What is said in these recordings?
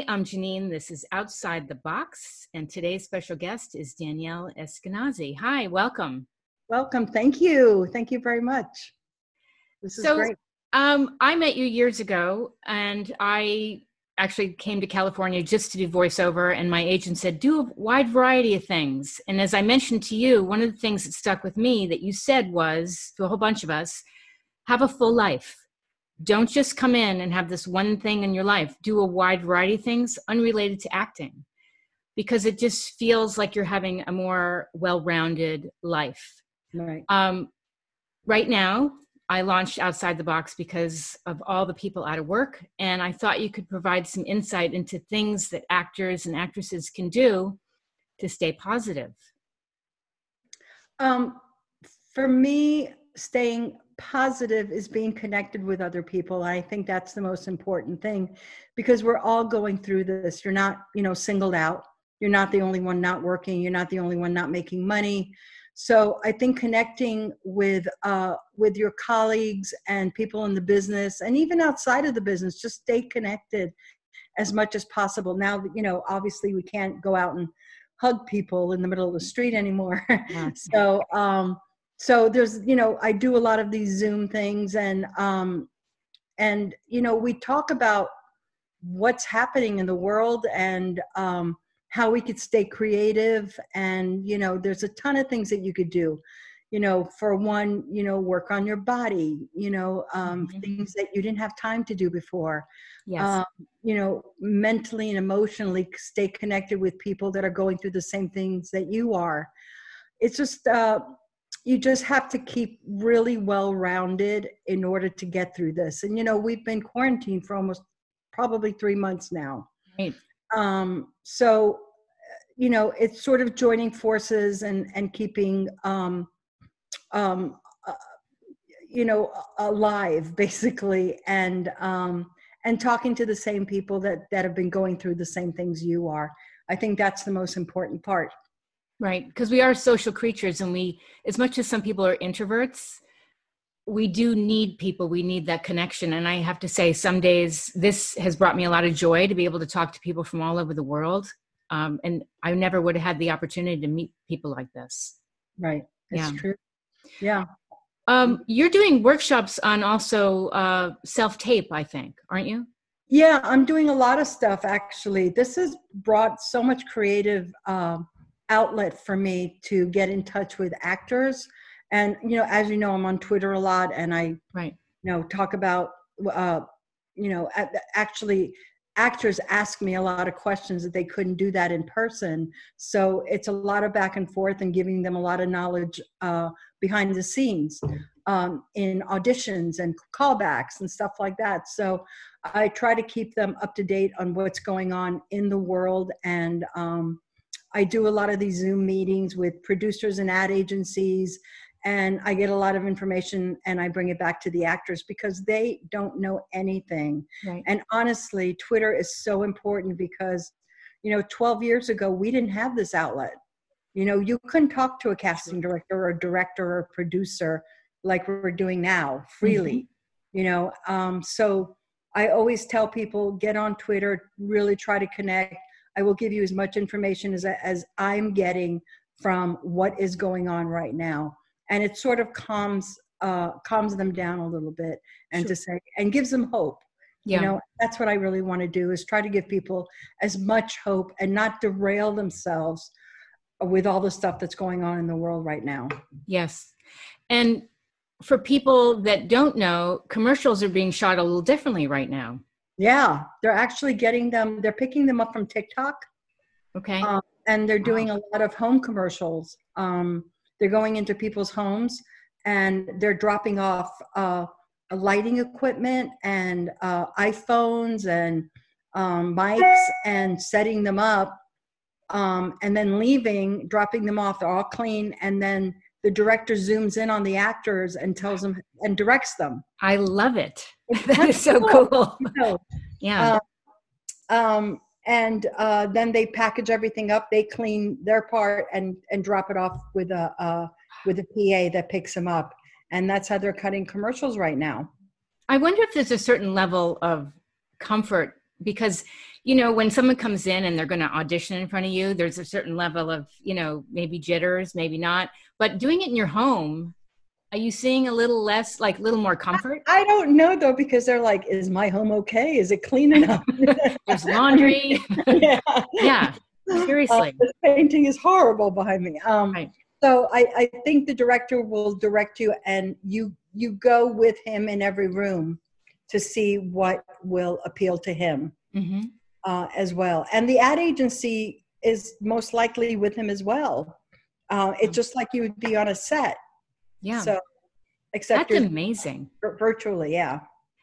Hi, I'm Janine. This is Outside the Box, and today's special guest is Danielle Eskinazi. Hi, welcome. Welcome. Thank you. Thank you very much. This is so, great. Um, I met you years ago, and I actually came to California just to do voiceover, and my agent said, do a wide variety of things. And as I mentioned to you, one of the things that stuck with me that you said was to a whole bunch of us have a full life. Don't just come in and have this one thing in your life. Do a wide variety of things unrelated to acting because it just feels like you're having a more well rounded life. Right. Um, right now, I launched Outside the Box because of all the people out of work. And I thought you could provide some insight into things that actors and actresses can do to stay positive. Um, for me, staying positive is being connected with other people. I think that's the most important thing because we're all going through this. You're not, you know, singled out. You're not the only one not working. You're not the only one not making money. So I think connecting with uh, with your colleagues and people in the business, and even outside of the business, just stay connected as much as possible. Now, you know, obviously we can't go out and hug people in the middle of the street anymore. so, um, so there's, you know, I do a lot of these Zoom things, and um, and you know, we talk about what's happening in the world and um, how we could stay creative and you know there's a ton of things that you could do you know for one you know work on your body you know um, mm-hmm. things that you didn't have time to do before yes. Um, you know mentally and emotionally stay connected with people that are going through the same things that you are it's just uh, you just have to keep really well rounded in order to get through this. And you know we've been quarantined for almost probably three months now. Right. Um, so you know it's sort of joining forces and and keeping um, um, uh, you know alive basically and um, and talking to the same people that that have been going through the same things you are. I think that's the most important part right because we are social creatures and we as much as some people are introverts we do need people we need that connection. And i have to say some days this has brought me a lot of joy to be able to talk to people from all over the world um, and i never would have had the opportunity to meet people like this. Right that's yeah. true. Yeah. Um, you're doing workshops on also uh, self tape i think aren't you? Yeah i'm doing a lot of stuff actually. This has brought so much creative uh, outlet for me to get in touch with actors. And you know as you know i'm on twitter a lot and i right. you know talk about uh you know actually actors ask me a lot of questions that they couldn't do that in person. So it's a lot of back and forth and giving them a lot of knowledge uh, behind the scenes um, in auditions and callbacks and stuff like that. So i try to keep them up to date on what's going on in the world and um, i do a lot of these zoom meetings with producers and ad agencies and I get a lot of information and I bring it back to the actors because they don't know anything. Right. And honestly, Twitter is so important because, you know, 12 years ago, we didn't have this outlet. You know, you couldn't talk to a casting director or director or producer like we're doing now freely, mm-hmm. you know. Um, so I always tell people get on Twitter, really try to connect. I will give you as much information as, as I'm getting from what is going on right now. And it sort of calms uh, calms them down a little bit and sure. to say and gives them hope. Yeah. you know that's what i really want to do is try to give people as much hope and not derail themselves with all the stuff that's going on in the world right now. Yes. And for people that don't know commercials are being shot a little differently right now yeah they're actually getting them they're picking them up from tiktok okay um, and they're doing wow. a lot of home commercials um, they're going into people's homes and they're dropping off uh, lighting equipment and uh, iPhones and um, mics and setting them up um, and then leaving, dropping them off. They're all clean. And then the director zooms in on the actors and tells them and directs them. I love it. that is so cool. Yeah. Uh, um, and uh, then they package everything up they clean their part and and drop it off with a uh, with a pa that picks them up and that's how they're cutting commercials right now i wonder if there's a certain level of comfort because you know, when someone comes in and they're going to audition in front of you, there's a certain level of, you know, maybe jitters, maybe not. But doing it in your home, are you seeing a little less, like a little more comfort? I don't know though, because they're like, is my home okay? Is it clean enough? There's laundry. yeah. yeah. Seriously. Uh, this painting is horrible behind me. Um, right. So I, I think the director will direct you and you you go with him in every room to see what will appeal to him mm-hmm. uh, as well. And the ad agency is most likely with him as well. Uh, it's just like you would be on a set. Yeah. So, except that's amazing. Virtually, yeah.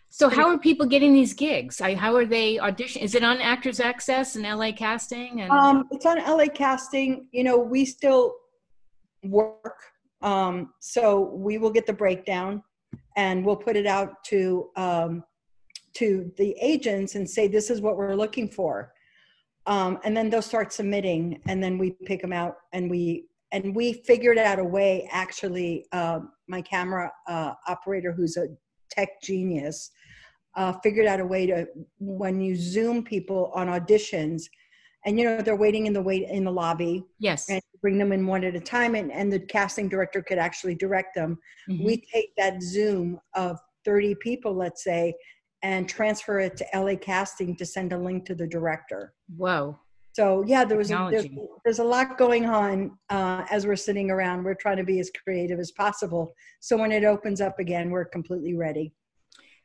So how are people getting these gigs? How are they audition? Is it on Actors Access and LA Casting? And um, it's on LA Casting. You know, we still work, um, so we will get the breakdown, and we'll put it out to um, to the agents and say this is what we're looking for, um, and then they'll start submitting, and then we pick them out, and we and we figured out a way actually uh, my camera uh, operator who's a tech genius uh, figured out a way to when you zoom people on auditions and you know they're waiting in the wait in the lobby. Yes. And bring them in one at a time and, and the casting director could actually direct them. Mm-hmm. we take that zoom of 30 people let's say and transfer it to la casting to send a link to the director. Whoa so yeah, there was a, there's, there's, a lot going on uh, as we're sitting around. We're trying to be as creative as possible. So when it opens up again, we're completely ready.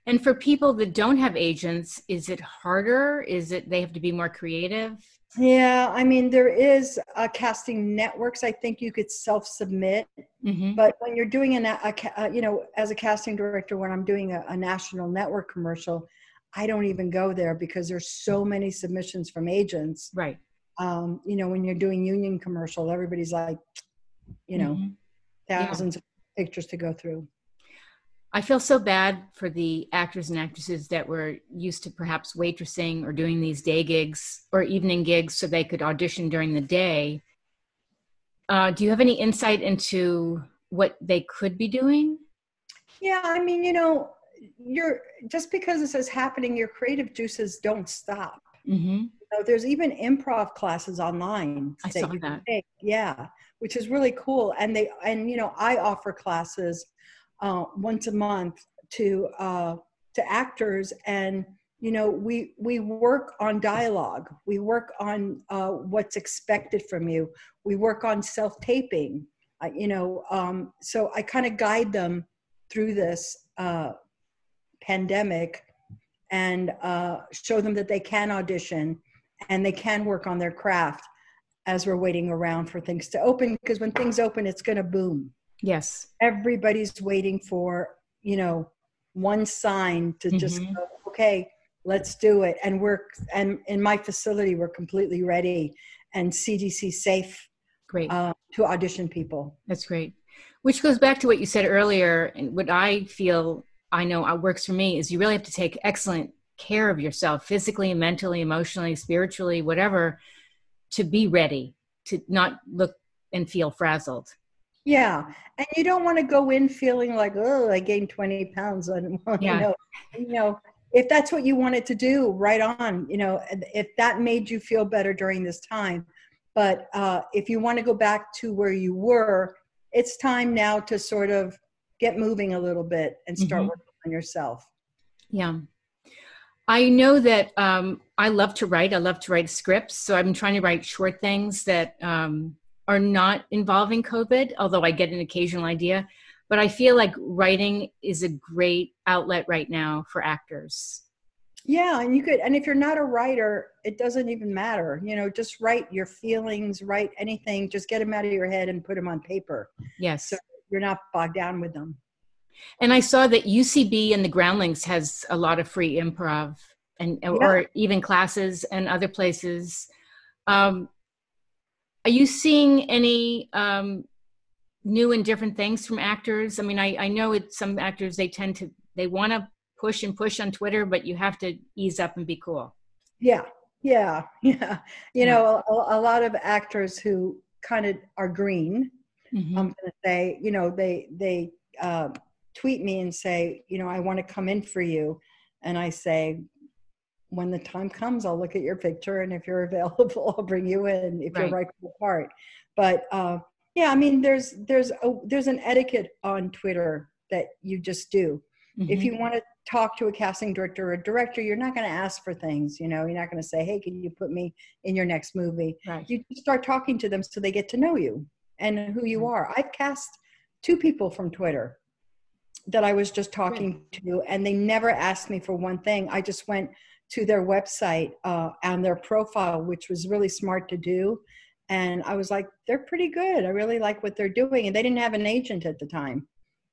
And for people that don't have agents, is it harder? Is it they have to be more creative? Yeah, I mean there is a casting networks. I think you could self-submit, mm-hmm. but when you're doing a, a, a, you know, as a casting director, when I'm doing a, a national network commercial, I don't even go there because there's so many submissions from agents. Right. Um, you know, when you're doing union commercial, everybody's like, you know, mm-hmm. thousands yeah. of pictures to go through. I feel so bad for the actors and actresses that were used to perhaps waitressing or doing these day gigs or evening gigs so they could audition during the day. Uh, do you have any insight into what they could be doing? Yeah, I mean, you know, you're just because this is happening, your creative juices don't stop. Mm-hmm. You know, there's even improv classes online I that saw that. Take. Yeah, which is really cool. And they and you know I offer classes uh, once a month to uh, to actors and you know we we work on dialogue we work on uh, what's expected from you we work on self taping uh, you know um, so i kind of guide them through this uh, pandemic and uh, show them that they can audition and they can work on their craft as we're waiting around for things to open because when things open it's going to boom. Yes. Everybody's waiting for you know one sign to mm-hmm. just go, okay let's do it. And we're and in my facility we're completely ready and cdc safe great. uh, to audition people. That's great. Which goes back to what you said earlier and what i feel I know it works for me is you really have to take excellent care of yourself physically, mentally, emotionally, spiritually, whatever, to be ready, to not look and feel frazzled. Yeah. And you don't want to go in feeling like, oh, I gained 20 pounds. On, yeah. you know, you know, if that's what you wanted to do, right on, you know, if that made you feel better during this time. But uh, if you want to go back to where you were, it's time now to sort of get moving a little bit and start mm-hmm. working on yourself. Yeah. I know that um, I love to write. I love to write scripts. So I'm trying to write short things that um, are not involving COVID, although I get an occasional idea. But I feel like writing is a great outlet right now for actors. Yeah, and you could, and if you're not a writer, it doesn't even matter. You know, just write your feelings, write anything, just get them out of your head and put them on paper. Yes. So you're not bogged down with them. And I saw that UCB and the Groundlings has a lot of free improv and yeah. or even classes and other places. Um, are you seeing any um, new and different things from actors? I mean, I, I know it's some actors they tend to they want to push and push on Twitter, but you have to ease up and be cool. Yeah, yeah, yeah. You yeah. know, a, a, lot of actors who kind of are green mm-hmm. i'm going to say you know they they uh, tweet me and say you know i want to come in for you and i say when the time comes, I'll look at your picture, and if you're available, I'll bring you in if right. you're right for the part. But uh, yeah, I mean, there's there's a, there's an etiquette on Twitter that you just do. Mm-hmm. If you want to talk to a casting director or a director, you're not going to ask for things. You know, you're not going to say, "Hey, can you put me in your next movie?" Right. You start talking to them so they get to know you and who you mm-hmm. are. I've cast two people from Twitter that I was just talking to, and they never asked me for one thing. I just went to their website uh, and their profile, which was really smart to do. And I was like, they're pretty good. I really like what they're doing. And they didn't have an agent at the time.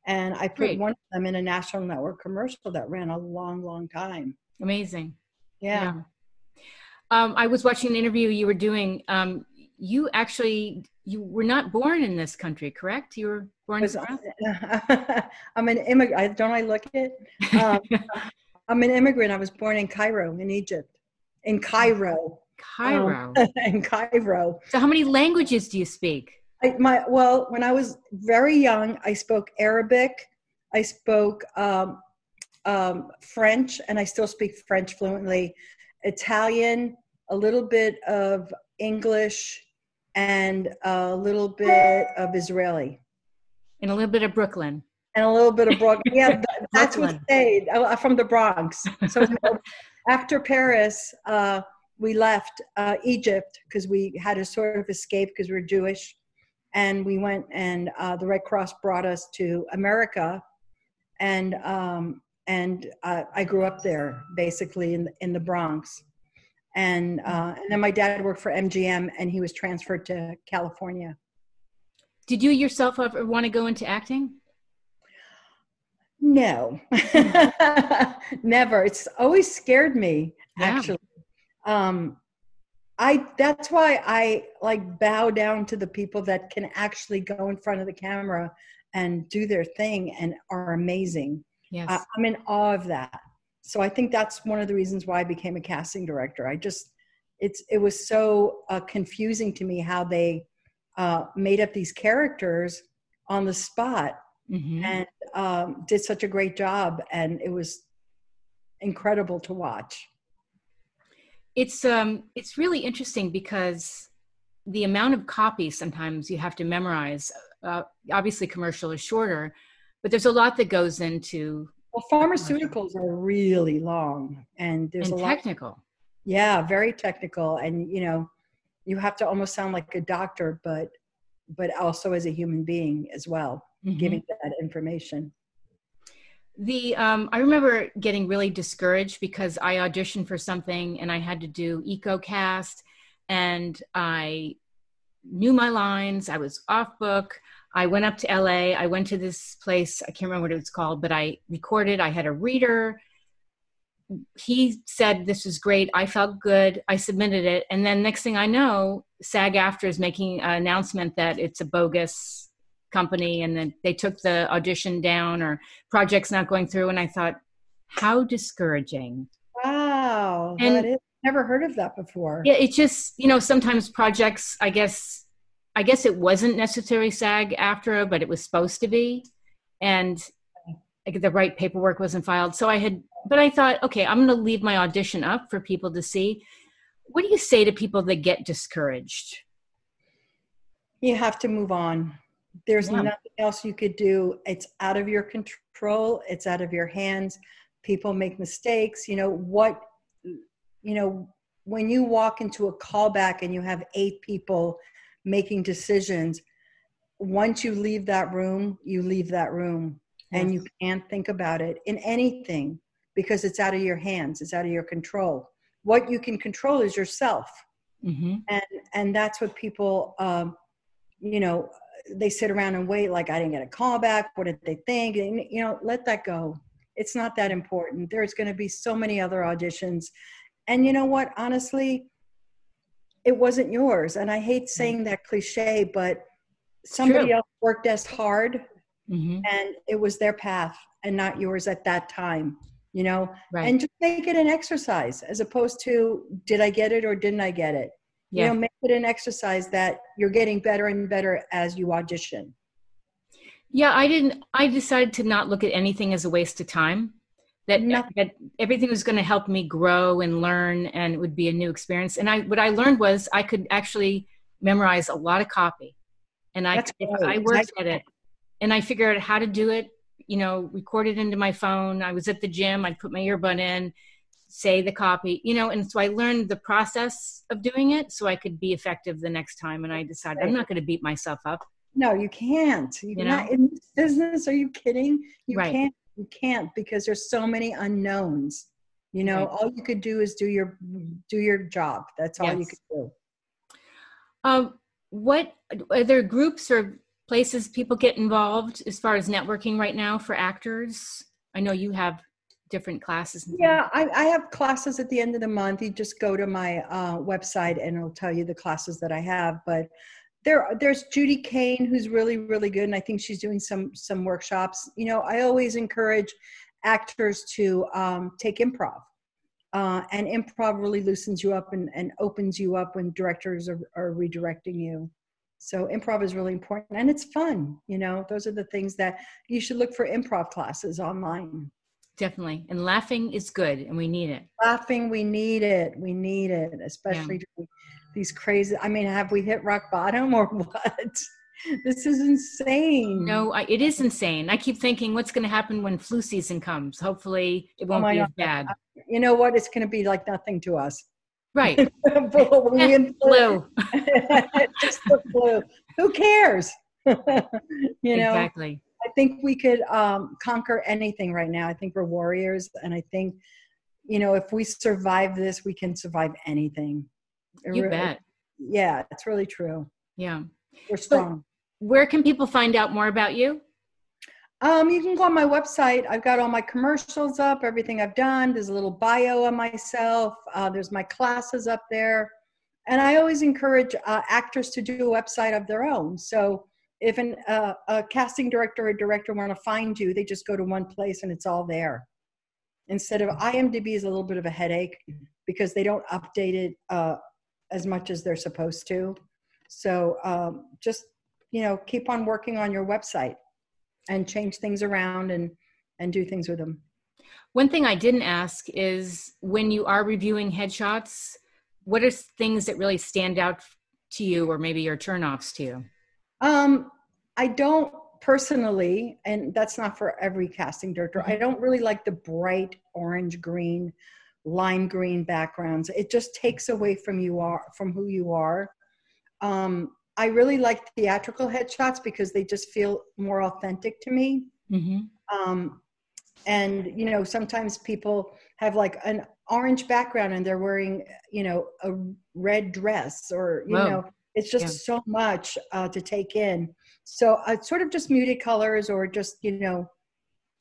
And I put Great. one of them in a national network commercial that ran a long, long time. Amazing. Yeah. yeah. Um, I was watching an interview you were doing. Um, you actually you were not born in this country, correct? You were born in I'm an immigrant. Don't I look it? Um, I'm an immigrant. I was born in Cairo, in Egypt. In Cairo. Cairo. Um, in Cairo. So, how many languages do you speak? I, my well, when I was very young, I spoke Arabic. I spoke um, um, French, and I still speak French fluently. Italian, a little bit of English, and a little bit of Israeli. And a little bit of Brooklyn. And a little bit of Brooklyn. Yeah, that's what stayed. I'm from the Bronx. So after Paris, uh, we left uh, Egypt because we had to sort of escape because we are Jewish. And we went, and uh, the Red Cross brought us to America. And um, and uh, I grew up there, basically in in the Bronx and uh, and then my dad worked for MGM, and he was transferred to California. Did you yourself ever want to go into acting? No, never. It's always scared me. Yeah. Actually, um, I that's why I like bow down to the people that can actually go in front of the camera and do their thing and are amazing. Yes. Uh, I'm in awe of that so I think that's one of the reasons why I became a casting director. I just it's it was so uh, confusing to me how they uh, made up these characters on the spot mm-hmm. and um, did such a great job, and it was incredible to watch. It's um it's really interesting because the amount of copies sometimes you have to memorize. Uh, obviously, commercial is shorter, but there's a lot that goes into well, pharmaceuticals are really long, and there's and a technical. Lot, yeah, very technical, and you know, you have to almost sound like a doctor, but but also as a human being as well, mm-hmm. giving that information. The um, I remember getting really discouraged because I auditioned for something and I had to do EcoCast, and I knew my lines. I was off book. I went up to LA. I went to this place. I can't remember what it was called, but I recorded. I had a reader. He said this was great. I felt good. I submitted it, and then next thing I know, SAG-AFTRA is making an announcement that it's a bogus company, and then they took the audition down or project's not going through. And I thought, how discouraging. Wow, and is, never heard of that before. Yeah, it's just you know sometimes projects. I guess I guess it wasn't necessarily SAG-AFTRA, but it was supposed to be. And the right paperwork wasn't filed. So I had, but I thought, okay, I'm going to leave my audition up for people to see. What do you say to people that get discouraged? You have to move on. There's yeah. nothing else you could do. It's out of your control, it's out of your hands. People make mistakes. You know, what, you know, when you walk into a callback and you have eight people making decisions. Once you leave that room you leave that room yes. and you can't think about it in anything because it's out of your hands it's out of your control. What you can control is yourself. Mm-hmm. and and that's what people um, you know they sit around and wait like i didn't get a call back. What did they think? And, you know let that go. It's not that important. There's going to be so many other auditions. And you know what? Honestly it wasn't yours. And I hate saying that cliche, but somebody else worked as hard mm-hmm. and it was their path and not yours at that time, you know? Right. And just make it an exercise as opposed to did I get it or didn't I get it? Yeah. You know, make it an exercise that you're getting better and better as you audition. Yeah, I didn't I decided to not look at anything as a waste of time that, that everything was going to help me grow and learn and it would be a new experience. And i what i learned was i could actually memorize a lot of copy. And i i worked at it and i figured out how to do it you know record it into my phone. I was at the gym. I'd put my earbud in say the copy you know and so i learned the process of doing it so i could be effective the next time. And i decided i'm not going to beat myself up. No you can't. You, you know? in this business are you kidding? You right. can't you can't because there's so many unknowns. You know right. all you could do is do your do your job. That's all yes. you could do. Um what are there groups or places people get involved as far as networking right now for actors? I know you have different classes yeah I, I, have classes at the end of the month. You just go to my uh, website and it'll tell you the classes that i have but there there's Judy Kain who's really really good and I think she's doing some some workshops. You know, I always encourage actors to um, take improv. Uh, and improv really loosens you up and, and opens you up when directors are, are redirecting you. So improv is really important and it's fun. You know, those are the things that you should look for improv classes online. Definitely. And laughing is good and we need it. Laughing, we need it. We need it, especially yeah these crazy i mean have we hit rock bottom or what? This is insane. No I, it is insane. I keep thinking what's going to happen when flu season comes? Hopefully it won't oh be God. as bad. You know what? It's going to be like nothing to us. Right. Flu. just the flu. Who cares? You know? Exactly. I think we could um, conquer anything right now. I think we're warriors and i think you know if we survive this we can survive anything you really, bet. Yeah, it's really true. Yeah. We're strong. So where can people find out more about you? Um, you can go on my website. I've got all my commercials up, everything I've done. There's a little bio on myself. Uh, there's my classes up there. And I always encourage uh, actors to do a website of their own. So if an, uh, a casting director or director want to find you, they just go to one place and it's all there. Instead of IMDb is a little bit of a headache because they don't update it uh, as much as they're supposed to. So um, just you know keep on working on your website and change things around and and do things with them. One thing I didn't ask is when you are reviewing headshots, what are things that really stand out to you, or maybe your turnoffs to you? Um, I don't personally, and that's not for every casting director. I mm-hmm. don't really like the bright orange green lime green backgrounds. It just takes away from you are from who you are. Um, I really like theatrical headshots because they just feel more authentic to me. Mm-hmm. Um, and you know, sometimes people have like an orange background and they're wearing, you know, a red dress or you Whoa. know, it's just yeah. so much uh, to take in. So uh, sort of just muted colors or just you know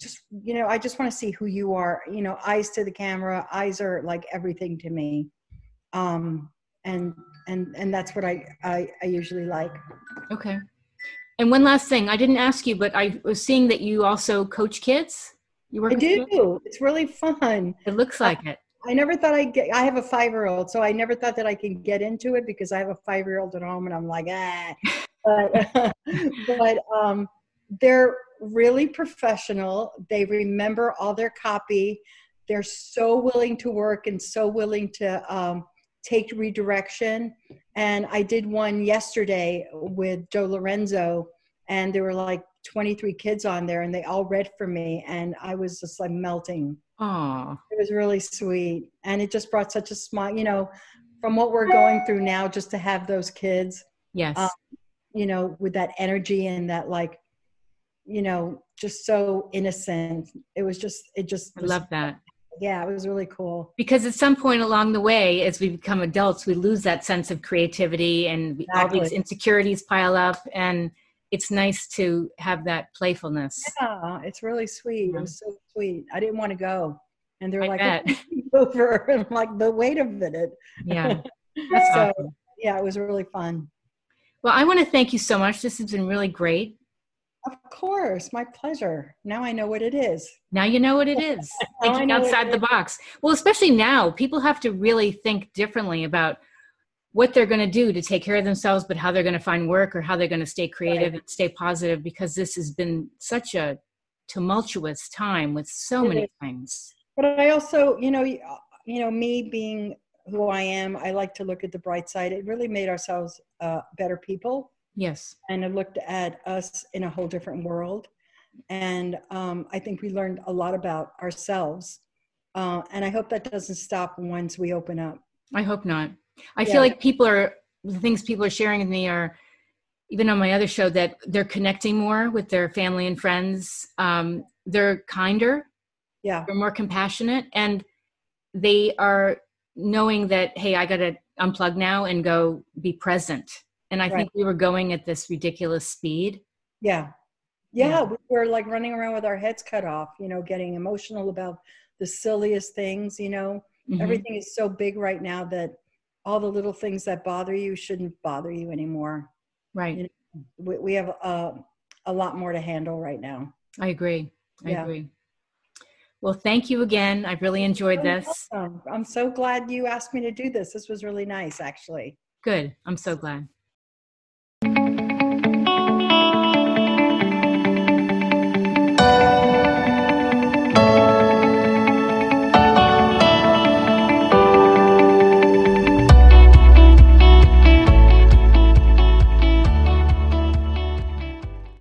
just you know i just want to see who you are you know eyes to the camera eyes are like everything to me. Um and and and that's what i i, I usually like. Okay. And one last thing i didn't ask you but i was seeing that you also coach kids? You work i do kids? it's really fun. It looks like I, it. I never thought I'd get, I have a five year old, so I never thought that I can get into it because I have a five year old at home and I'm like, ah. But, but um, they're really professional. They remember all their copy. They're so willing to work and so willing to um, take redirection. And I did one yesterday with Joe Lorenzo, and there were like 23 kids on there, and they all read for me, and I was just like melting. Aww. It was really sweet. And it just brought such a smile, you know, from what we're going through now, just to have those kids. Yes. Um, you know, with that energy and that like you know, just so innocent. It was just, it just. I love that. Yeah, it was really cool. Because at some point along the way, as we become adults, we lose that sense of creativity and exactly. all these insecurities pile up. And it's nice to have that playfulness. Yeah, it's really sweet. Yeah. It was so sweet. I didn't want to go. And they're I like, over. And I'm like, the wait a minute. Yeah. so, awesome. yeah, it was really fun. Well, I want to thank you so much. This has been really great. Of course, my pleasure. Now I know what it is. Now you know what it is. Thinking outside the box. Well, especially now, people have to really think differently about what they're going to do to take care of themselves, but how they're going to find work or how they're going to stay creative right. and stay positive because this has been such a tumultuous time with so it many is. things. but I also, you know, you know, me being who I am, I like to look at the bright side. It really made ourselves uh, better people. Yes. And it looked at us in a whole different world. And um, I think we learned a lot about ourselves. Uh, and I hope that doesn't stop once we open up. I hope not. I yeah. feel like people are, the things people are sharing with me are, even on my other show, that they're connecting more with their family and friends. Um, they're kinder. Yeah. They're more compassionate. And they are knowing that, hey, I got to unplug now and go be present. And I right. think we were going at this ridiculous speed. Yeah. yeah. Yeah. We were like running around with our heads cut off, you know, getting emotional about the silliest things, you know. Mm-hmm. Everything is so big right now that all the little things that bother you shouldn't bother you anymore. Right. You know, we, we have a, a lot more to handle right now. I agree. I yeah. agree. Well, thank you again. I've really enjoyed this. I'm so glad you asked me to do this. This was really nice, actually. Good. I'm so glad.